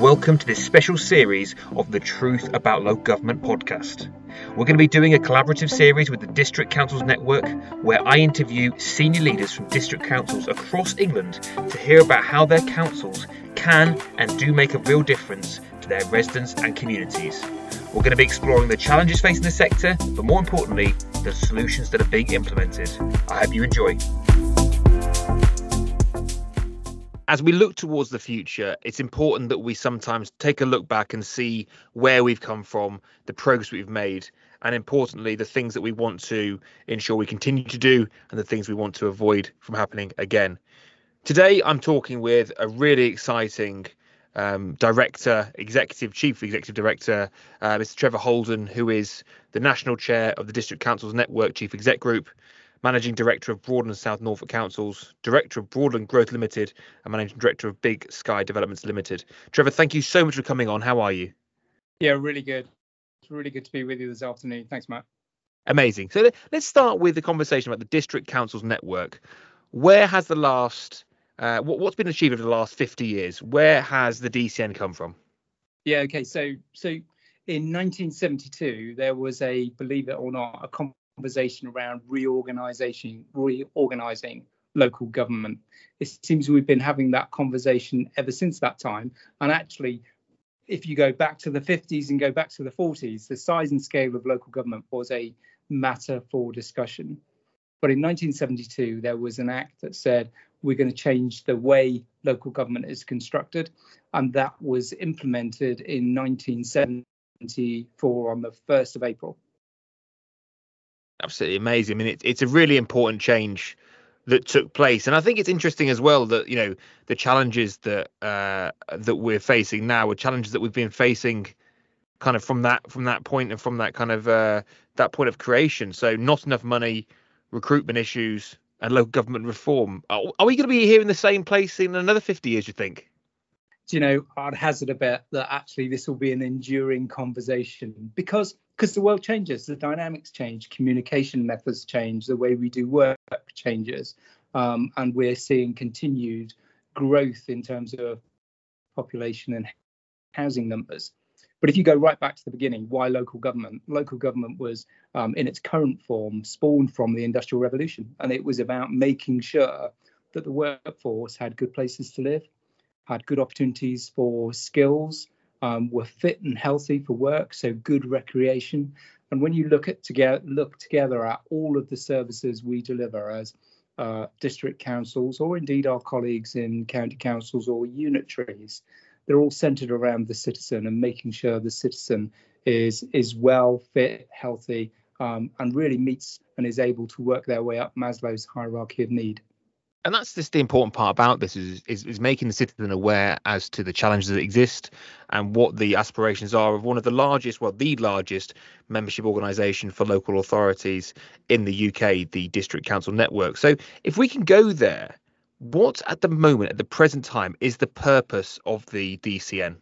Welcome to this special series of the Truth About Local Government podcast. We're going to be doing a collaborative series with the District Councils Network where I interview senior leaders from district councils across England to hear about how their councils can and do make a real difference to their residents and communities. We're going to be exploring the challenges facing the sector, but more importantly, the solutions that are being implemented. I hope you enjoy. As we look towards the future, it's important that we sometimes take a look back and see where we've come from, the progress we've made, and importantly, the things that we want to ensure we continue to do and the things we want to avoid from happening again. Today, I'm talking with a really exciting um, director, executive, chief executive director, uh, Mr. Trevor Holden, who is the national chair of the District Councils Network Chief Exec Group Managing Director of Broadland South Norfolk Councils, Director of Broadland Growth Limited, and Managing Director of Big Sky Developments Limited. Trevor, thank you so much for coming on. How are you? Yeah, really good. It's really good to be with you this afternoon. Thanks, Matt. Amazing. So let's start with the conversation about the District Councils Network. Where has the last, uh, what, has been achieved over the last 50 years? Where has the DCN come from? Yeah, okay. So, so in 1972, there was a, believe it or not, a conversation around reorganization, reorganizing local government. It seems we've been having that conversation ever since that time. And actually, if you go back to the 50s and go back to the 40s, the size and scale of local government was a matter for discussion. But in 1972, there was an act that said we're going to change the way local government is constructed. And that was implemented in 1974 on the 1st of April absolutely amazing. I mean, it, it's a really important change that took place, and I think it's interesting as well that you know the challenges that uh, that we're facing now are challenges that we've been facing kind of from that from that point and from that kind of uh, that point of creation. So not enough money, recruitment issues, and local government reform. Are, are we going to be here in the same place in another 50 years? You think? Do you know, I'd hazard a bet that actually this will be an enduring conversation because because the world changes, the dynamics change, communication methods change, the way we do work changes, um, and we're seeing continued growth in terms of population and housing numbers. But if you go right back to the beginning, why local government? Local government was, um, in its current form, spawned from the Industrial Revolution, and it was about making sure that the workforce had good places to live, had good opportunities for skills, um, were fit and healthy for work, so good recreation. And when you look at together, look together at all of the services we deliver as uh, district councils, or indeed our colleagues in county councils or unitaries, they're all centered around the citizen and making sure the citizen is is well, fit, healthy, um, and really meets and is able to work their way up Maslow's hierarchy of need and that's just the important part about this is, is, is making the citizen aware as to the challenges that exist and what the aspirations are of one of the largest, well, the largest membership organisation for local authorities in the UK, the District Council Network. So, if we can go there, what at the moment, at the present time, is the purpose of the DCN?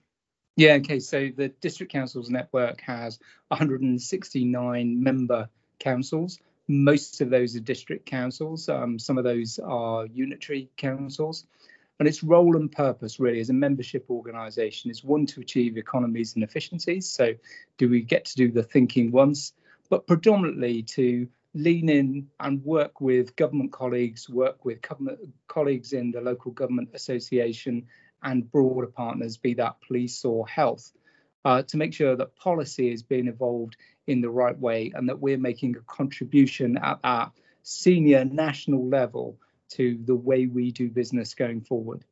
Yeah, okay. So the District Councils Network has 169 member councils most of those are district councils. Um, some of those are unitary councils. And its role and purpose, really, as a membership organisation, is one to achieve economies and efficiencies. So, do we get to do the thinking once, but predominantly to lean in and work with government colleagues, work with government colleagues in the local government association and broader partners, be that police or health, uh, to make sure that policy is being evolved in the right way and that we're making a contribution at that senior national level to the way we do business going forward.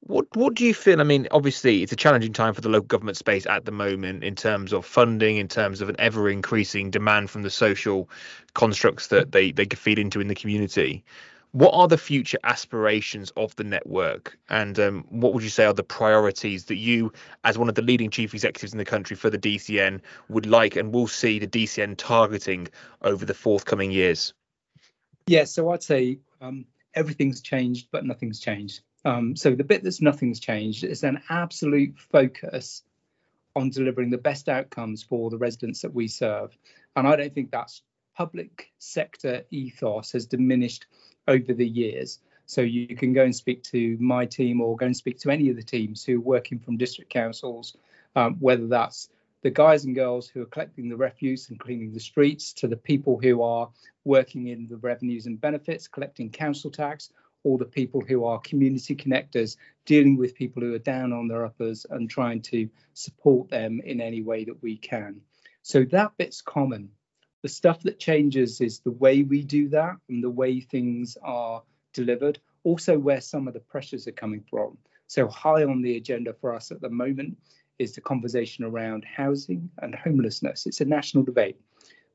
What what do you feel? I mean, obviously, it's a challenging time for the local government space at the moment in terms of funding, in terms of an ever increasing demand from the social constructs that they they feed into in the community what are the future aspirations of the network? And um, what would you say are the priorities that you as one of the leading chief executives in the country for the dcn would like and will see the dcn targeting over the forthcoming years? Yeah so i'd say um, everything's changed but nothing's changed. Um, so the bit that's nothing's changed is an absolute focus on delivering the best outcomes for the residents that we serve. And i don't think that's public sector ethos has diminished over the years. So you can go and speak to my team or go and speak to any of the teams who are working from district councils, um, whether that's the guys and girls who are collecting the refuse and cleaning the streets, to the people who are working in the revenues and benefits, collecting council tax, or the people who are community connectors, dealing with people who are down on their uppers and trying to support them in any way that we can. So that bit's common. The stuff that changes is the way we do that and the way things are delivered, also where some of the pressures are coming from. So, high on the agenda for us at the moment is the conversation around housing and homelessness. It's a national debate.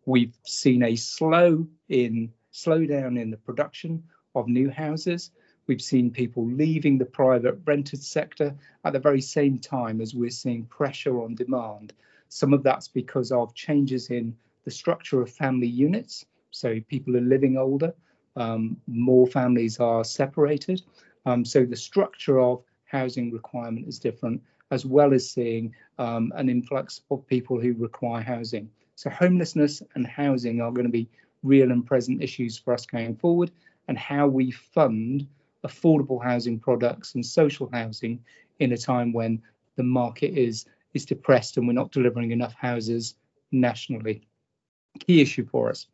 We've seen a slow in slowdown in the production of new houses. We've seen people leaving the private rented sector at the very same time as we're seeing pressure on demand. Some of that's because of changes in the structure of family units. So people are living older, um, more families are separated. Um, so the structure of housing requirement is different, as well as seeing um, an influx of people who require housing. So homelessness and housing are going to be real and present issues for us going forward, and how we fund affordable housing products and social housing in a time when the market is is depressed and we're not delivering enough houses nationally. Key issue for us.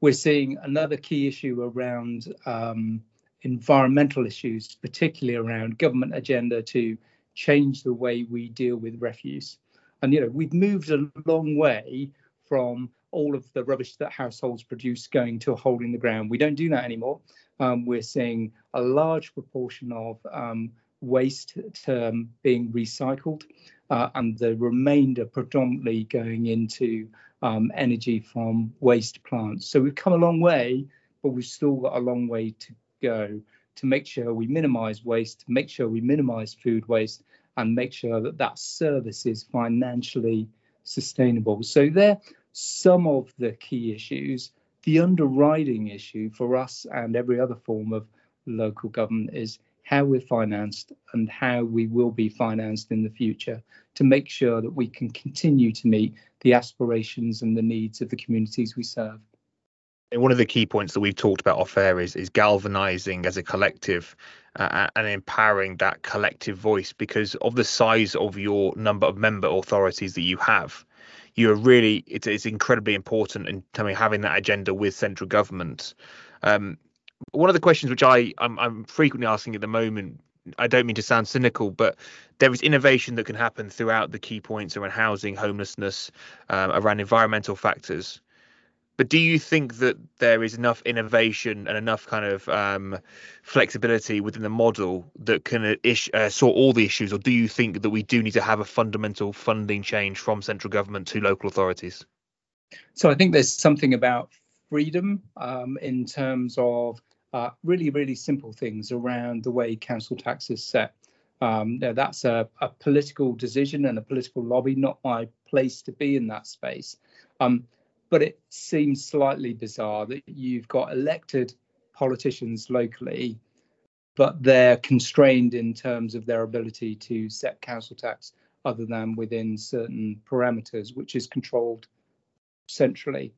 We're seeing another key issue around um, environmental issues, particularly around government agenda to change the way we deal with refuse. And you know, we've moved a long way from all of the rubbish that households produce going to a hole in the ground. We don't do that anymore. Um, we're seeing a large proportion of um, waste being recycled uh, and the remainder predominantly going into um, energy from waste plants. So we've come a long way, but we've still got a long way to go to make sure we minimize waste, make sure we minimize food waste, and make sure that that service is financially sustainable. So they're some of the key issues. The underwriting issue for us and every other form of local government is how we're financed and how we will be financed in the future to make sure that we can continue to meet the aspirations and the needs of the communities we serve. And one of the key points that we've talked about off air is, is galvanizing as a collective uh, and empowering that collective voice because of the size of your number of member authorities that you have. You're really, it's, it's incredibly important in having that agenda with central government. Um, one of the questions which I I'm, I'm frequently asking at the moment I don't mean to sound cynical, but there is innovation that can happen throughout the key points around housing, homelessness, um, around environmental factors. But do you think that there is enough innovation and enough kind of um, flexibility within the model that can ish, uh, sort all the issues, or do you think that we do need to have a fundamental funding change from central government to local authorities? So I think there's something about freedom um, in terms of uh, really, really simple things around the way council tax is set. Um, that's a, a, political decision and a political lobby, not my place to be in that space. Um, but it seems slightly bizarre that you've got elected politicians locally, but they're constrained in terms of their ability to set council tax other than within certain parameters, which is controlled centrally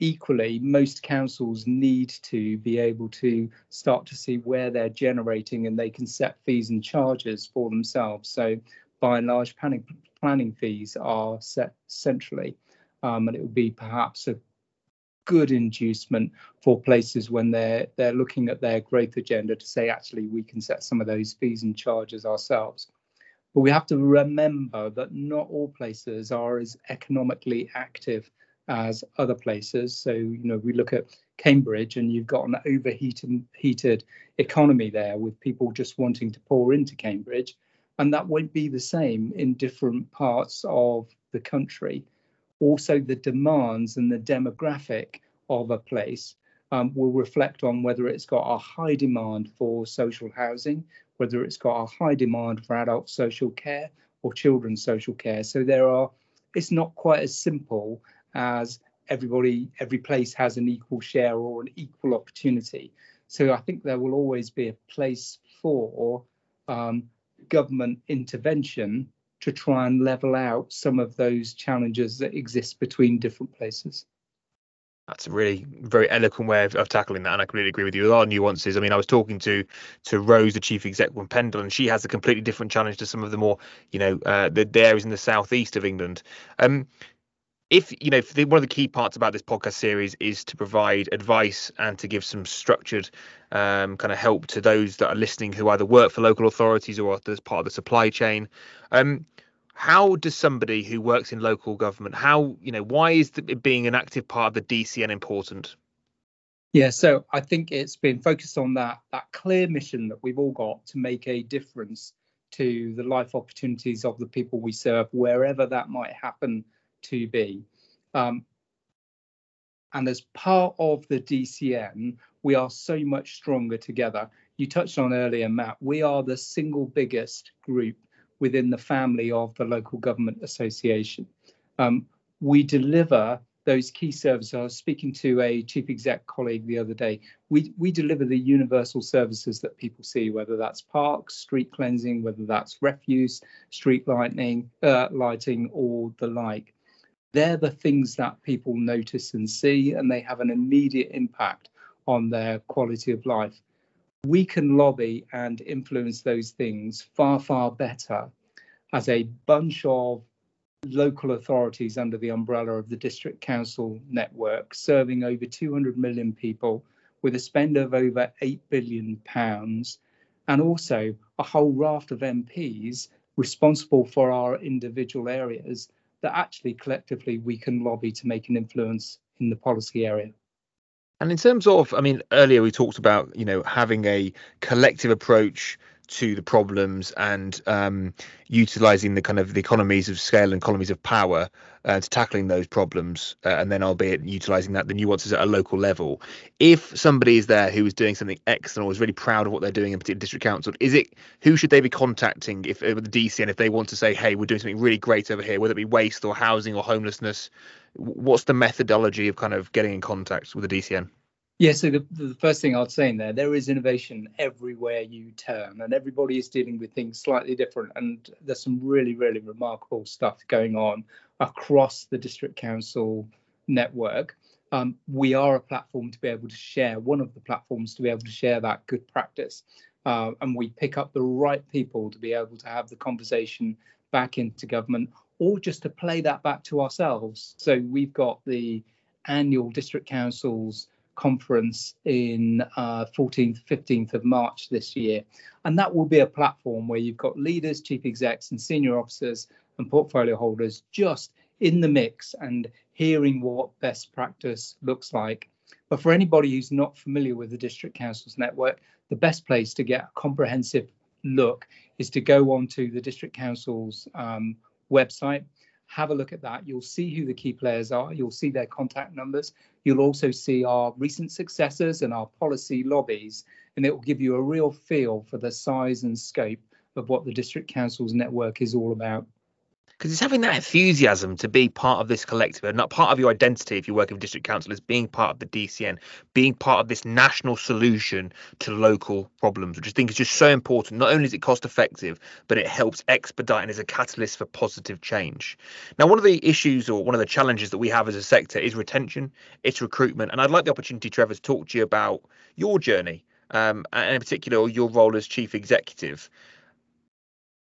equally, most councils need to be able to start to see where they're generating and they can set fees and charges for themselves. So, by and large, planning, planning fees are set centrally, um, and it would be perhaps a good inducement for places when they're they're looking at their growth agenda to say actually we can set some of those fees and charges ourselves. But we have to remember that not all places are as economically active as other places. So, you know, we look at Cambridge and you've got an overheated heated economy there with people just wanting to pour into Cambridge. And that won't be the same in different parts of the country. Also, the demands and the demographic of a place um, will reflect on whether it's got a high demand for social housing, whether it's got a high demand for adult social care or children's social care. So there are, it's not quite as simple as everybody, every place has an equal share or an equal opportunity. So I think there will always be a place for um, government intervention to try and level out some of those challenges that exist between different places. That's a really very eloquent way of, of, tackling that, and I completely agree with you. There are nuances. I mean, I was talking to to Rose, the chief exec from Pendle, and she has a completely different challenge to some of the more, you know, uh, the, the areas in the southeast of England. Um, if you know, the, one of the key parts about this podcast series is to provide advice and to give some structured um, kind of help to those that are listening who either work for local authorities or as part of the supply chain. Um, how does somebody who works in local government how you know why is the, being an active part of the dcn important yeah so i think it's been focused on that that clear mission that we've all got to make a difference to the life opportunities of the people we serve wherever that might happen to be um, and as part of the dcn we are so much stronger together you touched on earlier matt we are the single biggest group within the family of the local government association. Um, we deliver those key services. I was speaking to a chief exec colleague the other day. We, we deliver the universal services that people see, whether that's parks, street cleansing, whether that's refuse, street lighting, uh, lighting, or the like. They're the things that people notice and see, and they have an immediate impact on their quality of life. We can lobby and influence those things far, far better as a bunch of local authorities under the umbrella of the district council network, serving over 200 million people with a spend of over 8 billion pounds, and also a whole raft of MPs responsible for our individual areas that actually collectively we can lobby to make an influence in the policy area. And in terms of, I mean, earlier we talked about, you know, having a collective approach to the problems and um, utilizing the kind of the economies of scale and economies of power uh, to tackling those problems, uh, and then albeit utilizing that the nuances at a local level. If somebody is there who is doing something excellent or is really proud of what they're doing in particular district council, is it who should they be contacting if uh, the DCN if they want to say, hey, we're doing something really great over here, whether it be waste or housing or homelessness? what's the methodology of kind of getting in contact with the DCN? Yeah, so the, the first thing I'd say in there, there is innovation everywhere you turn, and everybody is dealing with things slightly different. And there's some really, really remarkable stuff going on across the district council network. Um, we are a platform to be able to share, one of the platforms to be able to share that good practice. Uh, and we pick up the right people to be able to have the conversation back into government or just to play that back to ourselves. So we've got the annual district councils conference in uh, 14th, 15th of March this year. And that will be a platform where you've got leaders, chief execs, and senior officers and portfolio holders just in the mix and hearing what best practice looks like. But for anybody who's not familiar with the District Councils Network, the best place to get a comprehensive look is to go onto the District Council's um, website. Have a look at that. You'll see who the key players are. You'll see their contact numbers. You'll also see our recent successes and our policy lobbies, and it will give you a real feel for the size and scope of what the District Council's network is all about because it's having that enthusiasm to be part of this collective and not part of your identity if you work in district council is being part of the DCN, being part of this national solution to local problems, which I think is just so important. Not only is it cost effective, but it helps expedite and is a catalyst for positive change. Now, one of the issues or one of the challenges that we have as a sector is retention, it's recruitment. And I'd like the opportunity, Trevor, to talk to you about your journey um, and in particular your role as chief executive.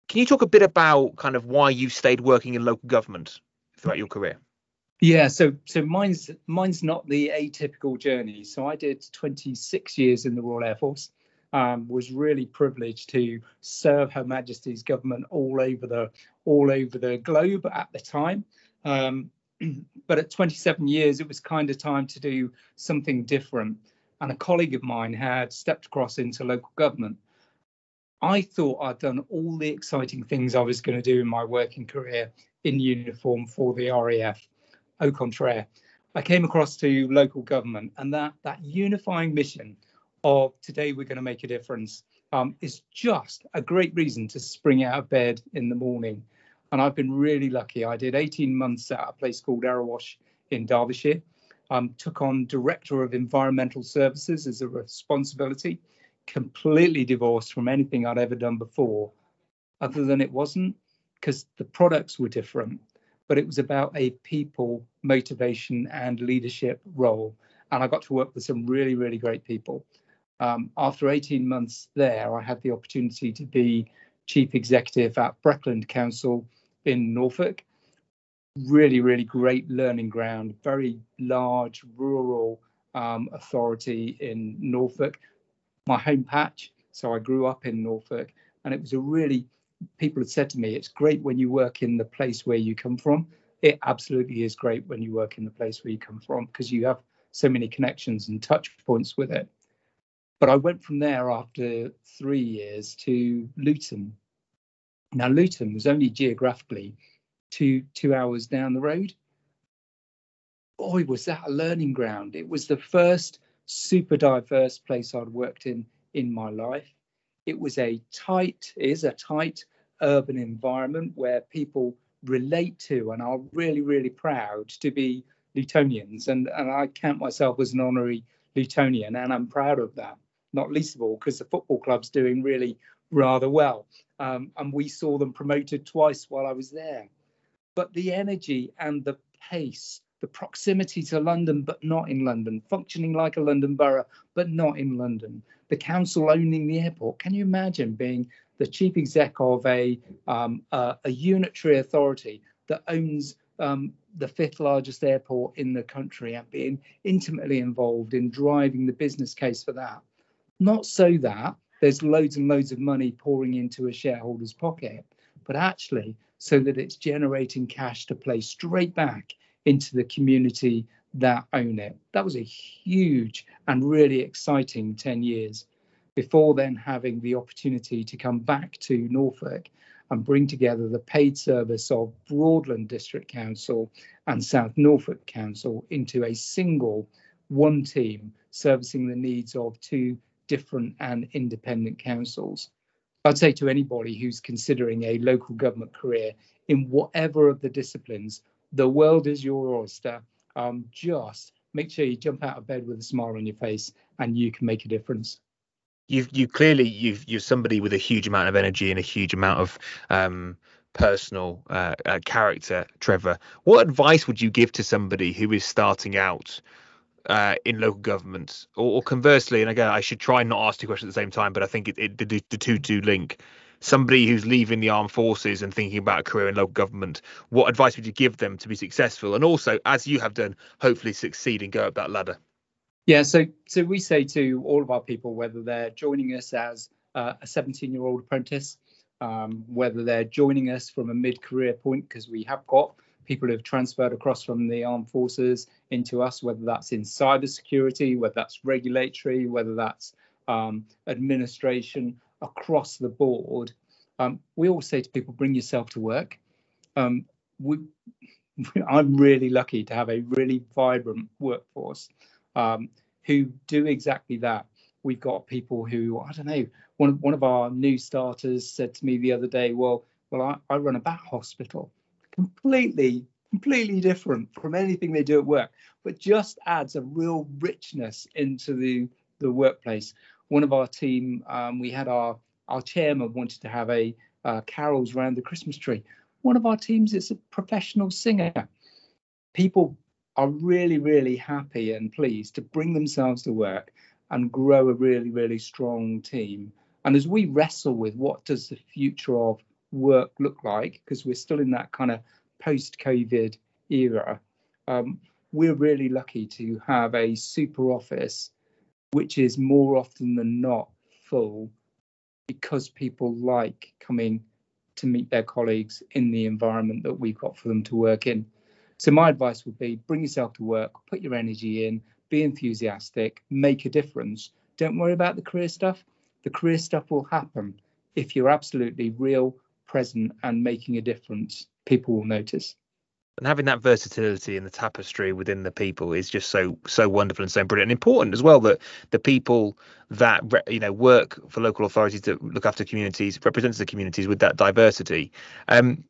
Can you talk a bit about kind of why you stayed working in local government throughout your career? Yeah, so so mine's mine's not the atypical journey. So I did 26 years in the Royal Air Force. Um, was really privileged to serve Her Majesty's government all over the all over the globe at the time. Um, but at 27 years, it was kind of time to do something different. And a colleague of mine had stepped across into local government I thought I'd done all the exciting things I was going to do in my working career in uniform for the RAF. Au contraire, I came across to local government, and that that unifying mission of today we're going to make a difference um, is just a great reason to spring out of bed in the morning. And I've been really lucky. I did 18 months at a place called Erewash in Derbyshire. Um, took on director of environmental services as a responsibility completely divorced from anything I'd ever done before, other than it wasn't because the products were different. but it was about a people motivation and leadership role. And I got to work with some really, really great people. Um, after 18 months there, I had the opportunity to be chief executive at Breckland Council in Norfolk. Really, really great learning ground, very large rural um, authority in Norfolk, my home patch. So I grew up in Norfolk, and it was a really people had said to me, it's great when you work in the place where you come from. It absolutely is great when you work in the place where you come from because you have so many connections and touch points with it. But I went from there after three years to Luton. Now, Luton was only geographically two two hours down the road. Boy, was that a learning ground! It was the first super diverse place I'd worked in in my life. It was a tight, is a tight urban environment where people relate to and are really, really proud to be Lutonians. And, and I count myself as an honorary Lutonian, and I'm proud of that, not least of all because the football club's doing really rather well. Um, and we saw them promoted twice while I was there. But the energy and the pace, the proximity to London, but not in London, functioning like a London borough, but not in London, the council owning the airport. Can you imagine being the chief exec of a um, a, a, unitary authority that owns um, the fifth largest airport in the country and being intimately involved in driving the business case for that? Not so that there's loads and loads of money pouring into a shareholder's pocket, but actually so that it's generating cash to play straight back into the community that own it. That was a huge and really exciting 10 years before then having the opportunity to come back to Norfolk and bring together the paid service of Broadland District Council and South Norfolk Council into a single one team servicing the needs of two different and independent councils. I'd say to anybody who's considering a local government career in whatever of the disciplines, the world is your oyster. Um, just make sure you jump out of bed with a smile on your face and you can make a difference. You've you clearly you've you're somebody with a huge amount of energy and a huge amount of um, personal uh, uh, character trevor. What advice would you give to somebody who is starting out uh, in local government or, or, conversely and again i should try and not ask two questions at the same time but i think it, it the, the two do link somebody who's leaving the armed forces and thinking about a career in local government, what advice would you give them to be successful? And also, as you have done, hopefully succeed and go up that ladder? Yeah, so so we say to all of our people, whether they're joining us as uh, a 17 year old apprentice, um, whether they're joining us from a mid career point, because we have got people who have transferred across from the armed forces into us, whether that's in cybersecurity, whether that's regulatory, whether that's um, administration, across the board. Um, we always say to people, bring yourself to work. Um, we, I'm really lucky to have a really vibrant workforce um, who do exactly that. We've got people who, I don't know, one, one of our new starters said to me the other day, well, well, I, I run a bat hospital. Completely, completely different from anything they do at work, but just adds a real richness into the, the workplace one of our team, um, we had our our chairman wanted to have a uh, carols around the Christmas tree. One of our teams is a professional singer. People are really, really happy and pleased to bring themselves to work and grow a really, really strong team. And as we wrestle with what does the future of work look like, because we're still in that kind of post-COVID era, um, we're really lucky to have a super office which is more often than not full because people like coming to meet their colleagues in the environment that we've got for them to work in. So my advice would be bring yourself to work, put your energy in, be enthusiastic, make a difference. Don't worry about the career stuff. The career stuff will happen if you're absolutely real, present, and making a difference. People will notice and having that versatility and the tapestry within the people is just so so wonderful and so brilliant. And important as well that the people that you know work for local authorities to look after communities represents the communities with that diversity. Um,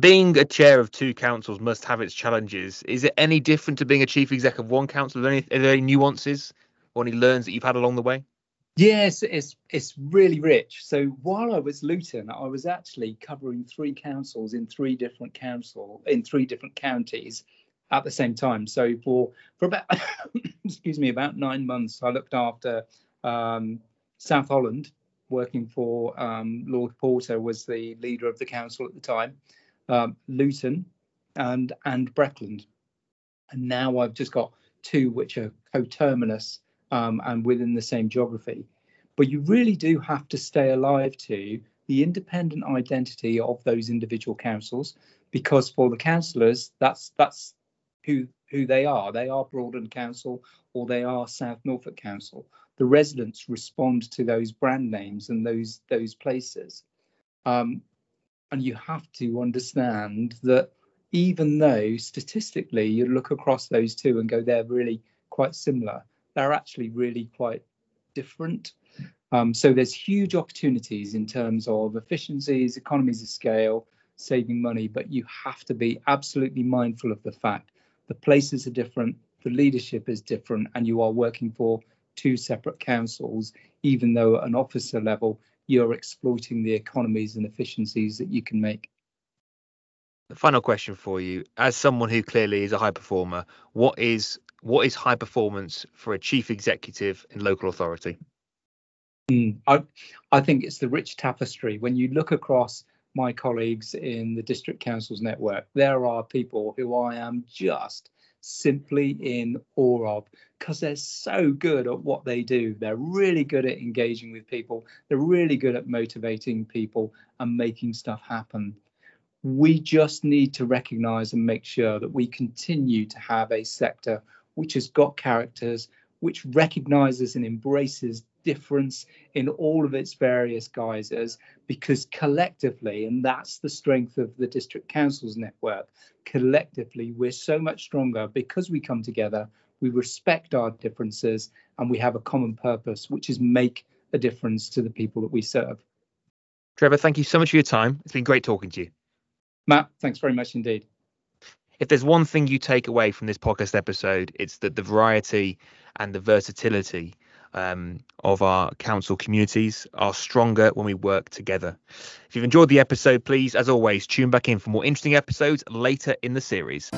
being a chair of two councils must have its challenges. Is it any different to being a chief exec of one council? Are there any, are there any nuances or any learns that you've had along the way Yes, it's it's really rich. So while I was Luton, I was actually covering three councils in three different council in three different counties at the same time. So for for about excuse me about nine months, I looked after um, South Holland, working for um, Lord Porter was the leader of the council at the time, um, Luton, and and Breckland, and now I've just got two which are coterminous um, and within the same geography. But you really do have to stay alive to the independent identity of those individual councils, because for the councillors, that's that's who who they are. They are Broadland Council or they are South Norfolk Council. The residents respond to those brand names and those those places. Um, and you have to understand that even though statistically you look across those two and go they're really quite similar, they're actually really quite different. Um, so there's huge opportunities in terms of efficiencies, economies of scale, saving money, but you have to be absolutely mindful of the fact the places are different, the leadership is different, and you are working for two separate councils, even though at an officer level you're exploiting the economies and efficiencies that you can make. The final question for you, as someone who clearly is a high performer, what is what is high performance for a chief executive in local authority? Mm, I, I think it's the rich tapestry. When you look across my colleagues in the district councils network, there are people who I am just simply in awe of because they're so good at what they do. They're really good at engaging with people, they're really good at motivating people and making stuff happen. We just need to recognize and make sure that we continue to have a sector which has got characters, which recognizes and embraces difference in all of its various guises because collectively, and that's the strength of the district councils network, collectively, we're so much stronger because we come together, we respect our differences, and we have a common purpose, which is make a difference to the people that we serve. Trevor, thank you so much for your time. It's been great talking to you. Matt, thanks very much indeed. If there's one thing you take away from this podcast episode, it's that the variety and the versatility um, of our council communities are stronger when we work together. If you've enjoyed the episode, please, as always, tune back in for more interesting episodes later in the series.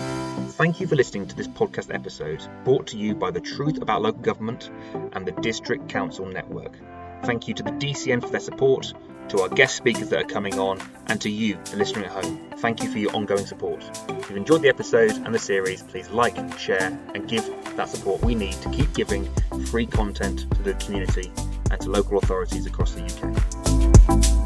Thank you for listening to this podcast episode brought to you by the Truth About Local Government and the District Council Network. Thank you to the DCN for their support, to our guest speakers that are coming on, and to you, the listener at home. Thank you for your ongoing support. If you've enjoyed the episode and the series, please like, share, and give that support we need to keep giving free content to the community and to local authorities across the UK.